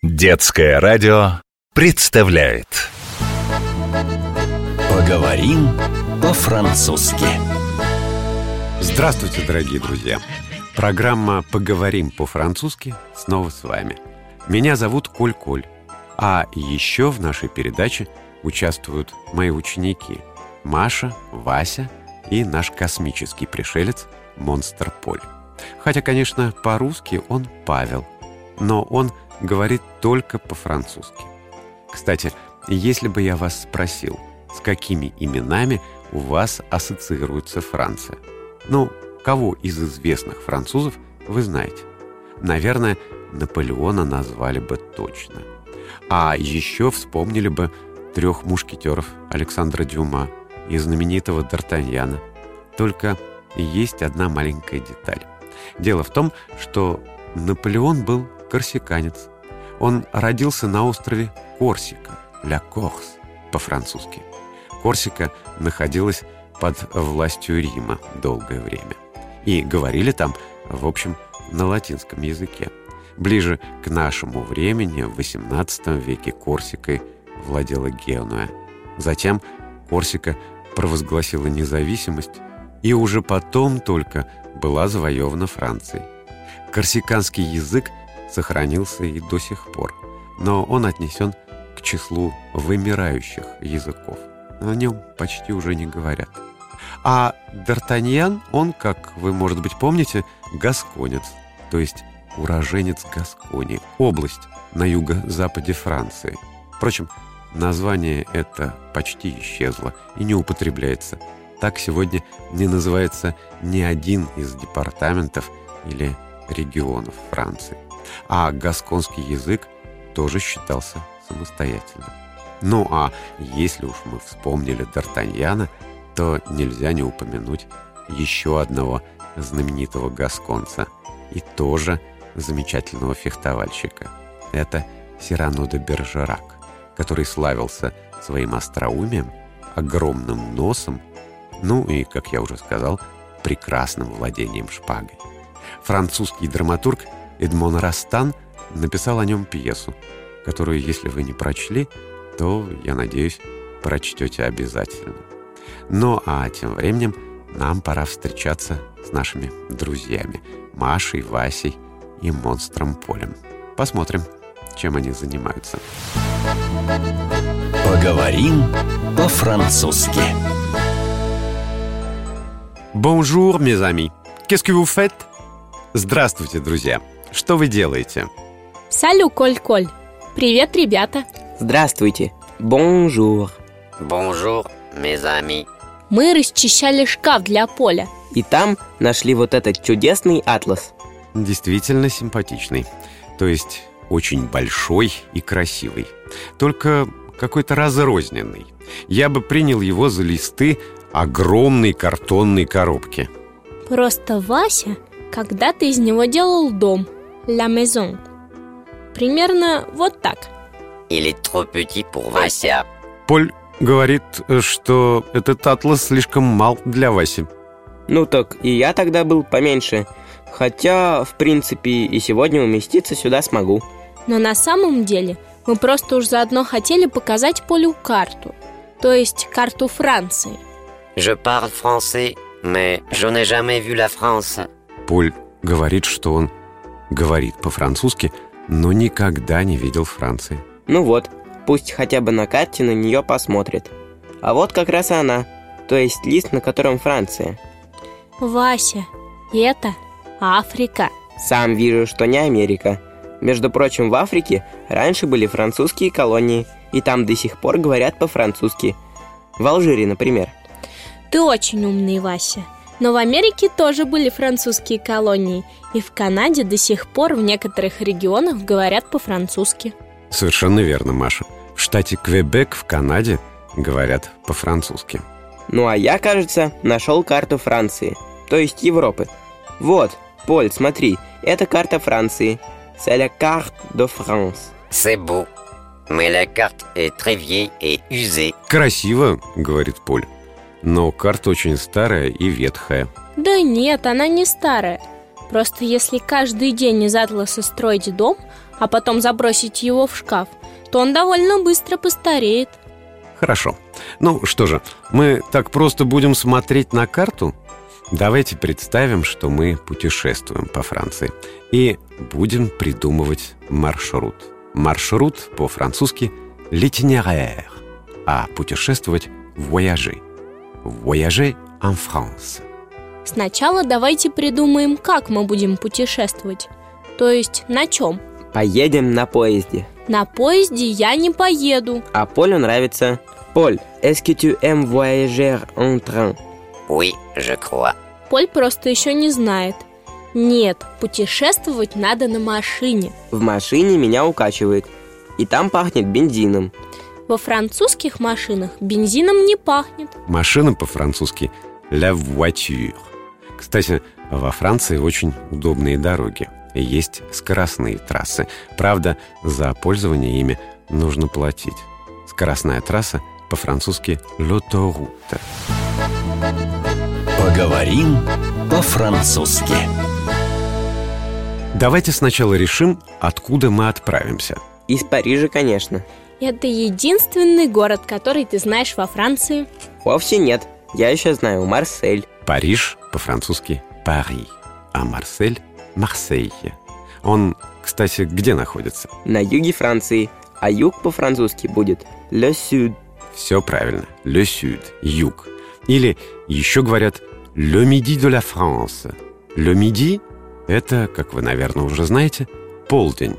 Детское радио представляет Поговорим по-французски Здравствуйте, дорогие друзья! Программа «Поговорим по-французски» снова с вами. Меня зовут Коль-Коль, а еще в нашей передаче участвуют мои ученики Маша, Вася и наш космический пришелец Монстр Поль. Хотя, конечно, по-русски он Павел, но он говорит только по-французски. Кстати, если бы я вас спросил, с какими именами у вас ассоциируется Франция? Ну, кого из известных французов вы знаете? Наверное, Наполеона назвали бы точно. А еще вспомнили бы трех мушкетеров Александра Дюма и знаменитого Д'Артаньяна. Только есть одна маленькая деталь. Дело в том, что Наполеон был корсиканец. Он родился на острове Корсика, Ля Корс по-французски. Корсика находилась под властью Рима долгое время. И говорили там, в общем, на латинском языке. Ближе к нашему времени, в XVIII веке, Корсикой владела Генуя. Затем Корсика провозгласила независимость, и уже потом только была завоевана Францией. Корсиканский язык сохранился и до сих пор, но он отнесен к числу вымирающих языков. О нем почти уже не говорят. А Д'Артаньян, он, как вы, может быть, помните, гасконец, то есть уроженец Гаскони, область на юго-западе Франции. Впрочем, название это почти исчезло и не употребляется. Так сегодня не называется ни один из департаментов или регионов Франции. А гасконский язык тоже считался самостоятельным. Ну а если уж мы вспомнили Д'Артаньяна, то нельзя не упомянуть еще одного знаменитого гасконца и тоже замечательного фехтовальщика. Это Сирано де Бержерак, который славился своим остроумием, огромным носом, ну и, как я уже сказал, прекрасным владением шпагой. Французский драматург Эдмон Растан написал о нем пьесу, которую, если вы не прочли, то, я надеюсь, прочтете обязательно. Ну а тем временем нам пора встречаться с нашими друзьями Машей, Васей и Монстром Полем. Посмотрим, чем они занимаются. Поговорим по-французски Bonjour, mes amis. Qu'est-ce que vous faites? Здравствуйте, друзья. Что вы делаете? Салю, Коль-Коль. Привет, ребята. Здравствуйте. Bonjour. Mes amis. Мы расчищали шкаф для Поля. И там нашли вот этот чудесный атлас. Действительно симпатичный. То есть очень большой и красивый. Только какой-то разрозненный. Я бы принял его за листы огромной картонной коробки. Просто Вася когда-то из него делал дом. La maison. Примерно вот так. Est trop petit pour Vasya. Поль говорит, что этот атлас слишком мал для Васи. Ну так и я тогда был поменьше. Хотя, в принципе, и сегодня уместиться сюда смогу. Но на самом деле мы просто уж заодно хотели показать Полю карту. То есть карту Франции. Je parle français, mais je n'ai jamais vu la France. Поль говорит, что он говорит по-французски, но никогда не видел Франции. Ну вот, пусть хотя бы на карте на нее посмотрит. А вот как раз она, то есть лист, на котором Франция. Вася, это Африка. Сам вижу, что не Америка. Между прочим, в Африке раньше были французские колонии, и там до сих пор говорят по-французски. В Алжире, например. Ты очень умный, Вася. Но в Америке тоже были французские колонии, и в Канаде до сих пор в некоторых регионах говорят по-французски. Совершенно верно, Маша. В штате Квебек в Канаде говорят по-французски. Ну а я, кажется, нашел карту Франции, то есть Европы. Вот, Поль, смотри, это карта Франции. C'est la carte de France. C'est beau. Mais la carte est très vieille et usée. Красиво, говорит Поль. Но карта очень старая и ветхая. Да нет, она не старая. Просто если каждый день из атласа строить дом, а потом забросить его в шкаф, то он довольно быстро постареет. Хорошо. Ну что же, мы так просто будем смотреть на карту? Давайте представим, что мы путешествуем по Франции и будем придумывать маршрут. Маршрут по-французски «l'itinéraire», а путешествовать «voyager». «Voyager en France». Сначала давайте придумаем, как мы будем путешествовать. То есть на чем? Поедем на поезде. На поезде я не поеду. А Полю нравится. Поль, est-ce que tu aimes voyager en train? Oui, je crois. Поль просто еще не знает. Нет, путешествовать надо на машине. В машине меня укачивает. И там пахнет бензином. Во французских машинах бензином не пахнет. Машина по-французски «la voiture». Кстати, во Франции очень удобные дороги. Есть скоростные трассы. Правда, за пользование ими нужно платить. Скоростная трасса по-французски «l'autoroute». Поговорим по-французски. Давайте сначала решим, откуда мы отправимся. Из Парижа, конечно. Это единственный город, который ты знаешь во Франции. Вовсе нет. Я еще знаю Марсель. Париж по-французски «Пари», а Марсель – «Марсейе». Он, кстати, где находится? На юге Франции. А юг по-французски будет Le Sud. Все правильно. Le Sud – юг. Или еще говорят Le Midi de la France. Le Midi – это, как вы, наверное, уже знаете, полдень.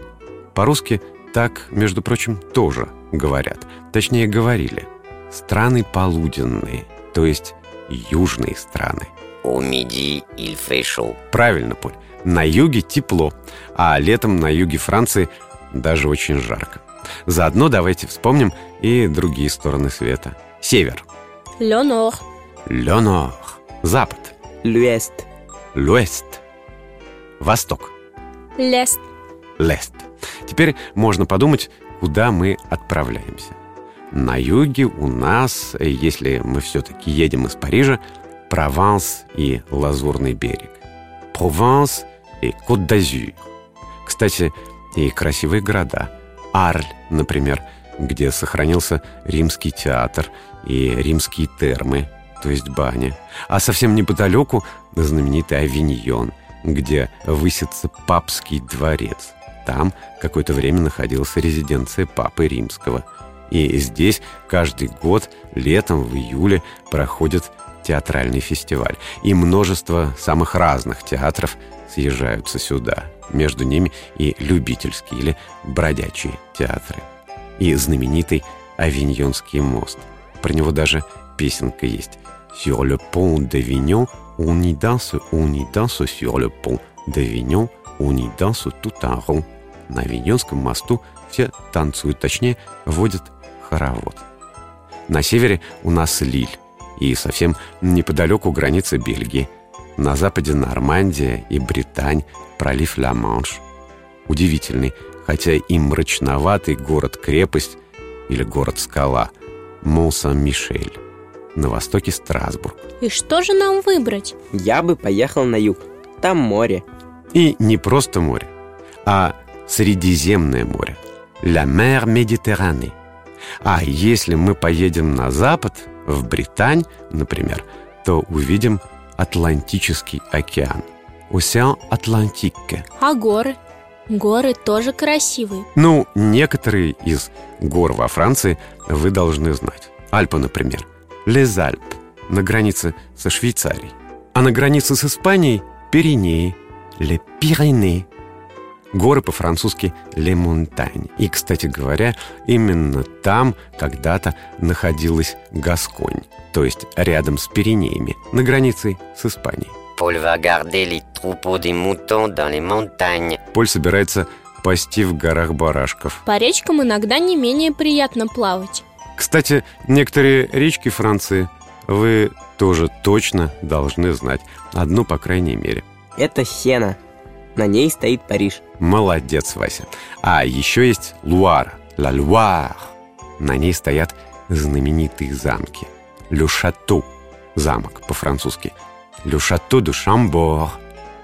По-русски так, между прочим, тоже говорят. Точнее, говорили. Страны полуденные, то есть южные страны. Midi, il fait chaud. Правильно, Поль. На юге тепло, а летом на юге Франции даже очень жарко. Заодно давайте вспомним и другие стороны света. Север. Le Nord. Запад. L'Ouest. L'Ouest. Восток. L'Est. L'Est. Теперь можно подумать, куда мы отправляемся. На юге у нас, если мы все-таки едем из Парижа, Прованс и Лазурный берег. Прованс и Кот-d'Azur. Кстати, и красивые города. Арль, например, где сохранился римский театр и римские термы, то есть баня. А совсем неподалеку знаменитый Авиньон, где высится папский дворец. Там какое-то время находилась резиденция папы римского. И здесь каждый год летом в июле проходит театральный фестиваль. И множество самых разных театров съезжаются сюда. Между ними и любительские или бродячие театры. И знаменитый Авиньонский мост. Про него даже песенка есть. «Sur le pont d'Avignon, on y danse, on y danse sur le pont d'Avignon, on y danse tout un rond». На Авиньонском мосту все танцуют, точнее, водят хоровод. На севере у нас Лиль, и совсем неподалеку граница Бельгии. На западе Нормандия и Британь, пролив Ла-Манш. Удивительный, хотя и мрачноватый город-крепость или город-скала Мон-Сан-Мишель. На востоке Страсбург. И что же нам выбрать? Я бы поехал на юг. Там море. И не просто море, а Средиземное море. La mer Méditerranée. А если мы поедем на запад, в Британь, например, то увидим Атлантический океан. Океан Атлантике. А горы? Горы тоже красивые. Ну, некоторые из гор во Франции вы должны знать. Альпы, например. Alpes на границе со Швейцарией. А на границе с Испанией – Пиренеи, Les Pyrénées. Горы по-французски «Les Montagnes». И, кстати говоря, именно там когда-то находилась Гасконь, то есть рядом с Пиренеями, на границе с Испанией. Paul va garder les troupeaux des moutons dans les montagnes. Поль собирается пасти в горах барашков. По речкам иногда не менее приятно плавать. Кстати, некоторые речки Франции вы тоже точно должны знать. Одну, по крайней мере. Это Сена. На ней стоит Париж. Молодец, Вася. А еще есть Луара, Ла Луар. На ней стоят знаменитые замки. Ле Шато, замок по-французски. Ле Шато де Шамбор,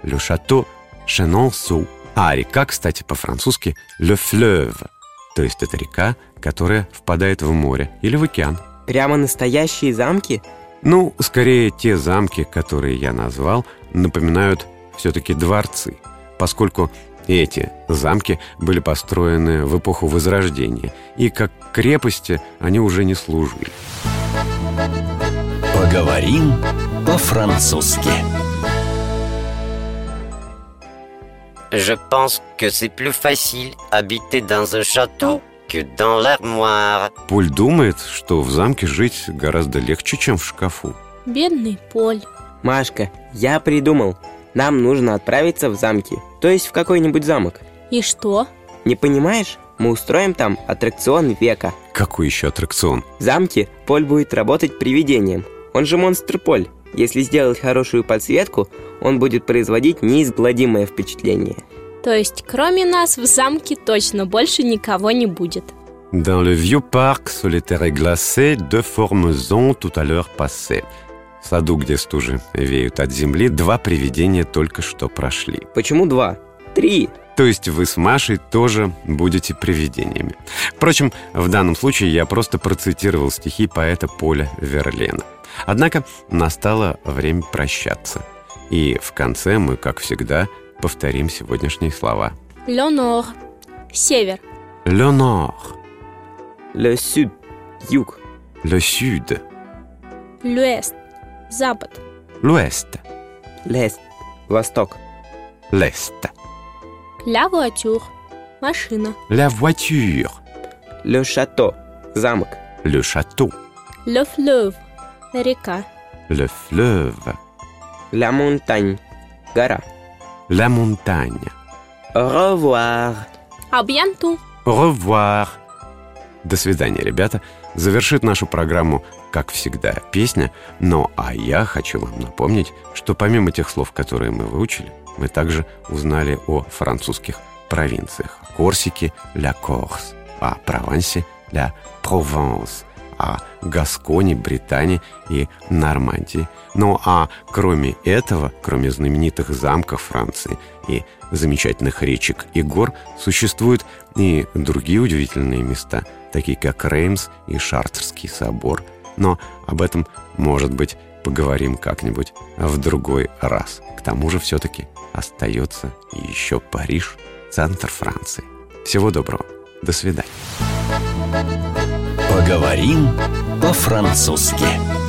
Ле Шато Шенонсу, А река, кстати, по-французски «le fleuve», то есть это река, которая впадает в море или в океан. Прямо настоящие замки? Ну, скорее, те замки, которые я назвал, напоминают все-таки дворцы, поскольку эти замки были построены в эпоху Возрождения, и как крепости они уже не служили. Поговорим по-французски. Je pense que c'est plus facile habiter dans un château que dans l'armoire. Поль думает, что в замке жить гораздо легче, чем в шкафу. Бедный Поль. Машка, я придумал. Нам нужно отправиться в замки, то есть в какой-нибудь замок. И что? Не понимаешь? Мы устроим там аттракцион века. Какой еще аттракцион? В замке Поль будет работать привидением. Он же монстр Поль. Если сделать хорошую подсветку, он будет производить неизгладимое впечатление. То есть, кроме нас, в замке точно больше никого не будет. Dans le vieux parc solitaire et glacé, deux formes ont tout à l'heure passé. В саду, где стужи веют от земли, два привидения только что прошли. Почему два? Три! То есть вы с Машей тоже будете привидениями. Впрочем, в данном случае я просто процитировал стихи поэта Поля Верлена. Однако настало время прощаться. И в конце мы, как всегда, повторим сегодняшние слова. Nord. Север. Nord, Le sud. Юг. le sud, L'ouest. Запад. l'ouest, L'est. Восток. l'est, La voiture. Машина. la voiture, Le château. Замок. le château, Le fleuve. Река. le fleuve, La montagne. Гора. la montagne. Au revoir. А bientôt. Au revoir. До свидания, ребята. Завершит нашу программу, как всегда, песня. Но а я хочу вам напомнить, что помимо тех слов, которые мы выучили, мы также узнали о французских провинциях. Корсике – «Ля Корс», о Провансе – «Ля Прованс», о Гасконе, Британии и Нормандии. Ну а кроме этого, кроме знаменитых замков Франции и замечательных речек и гор, существуют и другие удивительные места, такие как Реймс и Шартерский собор. Но об этом, может быть, поговорим как-нибудь в другой раз. К тому же все-таки остается еще Париж, центр Франции. Всего доброго. До свидания. Поговорим по-французски.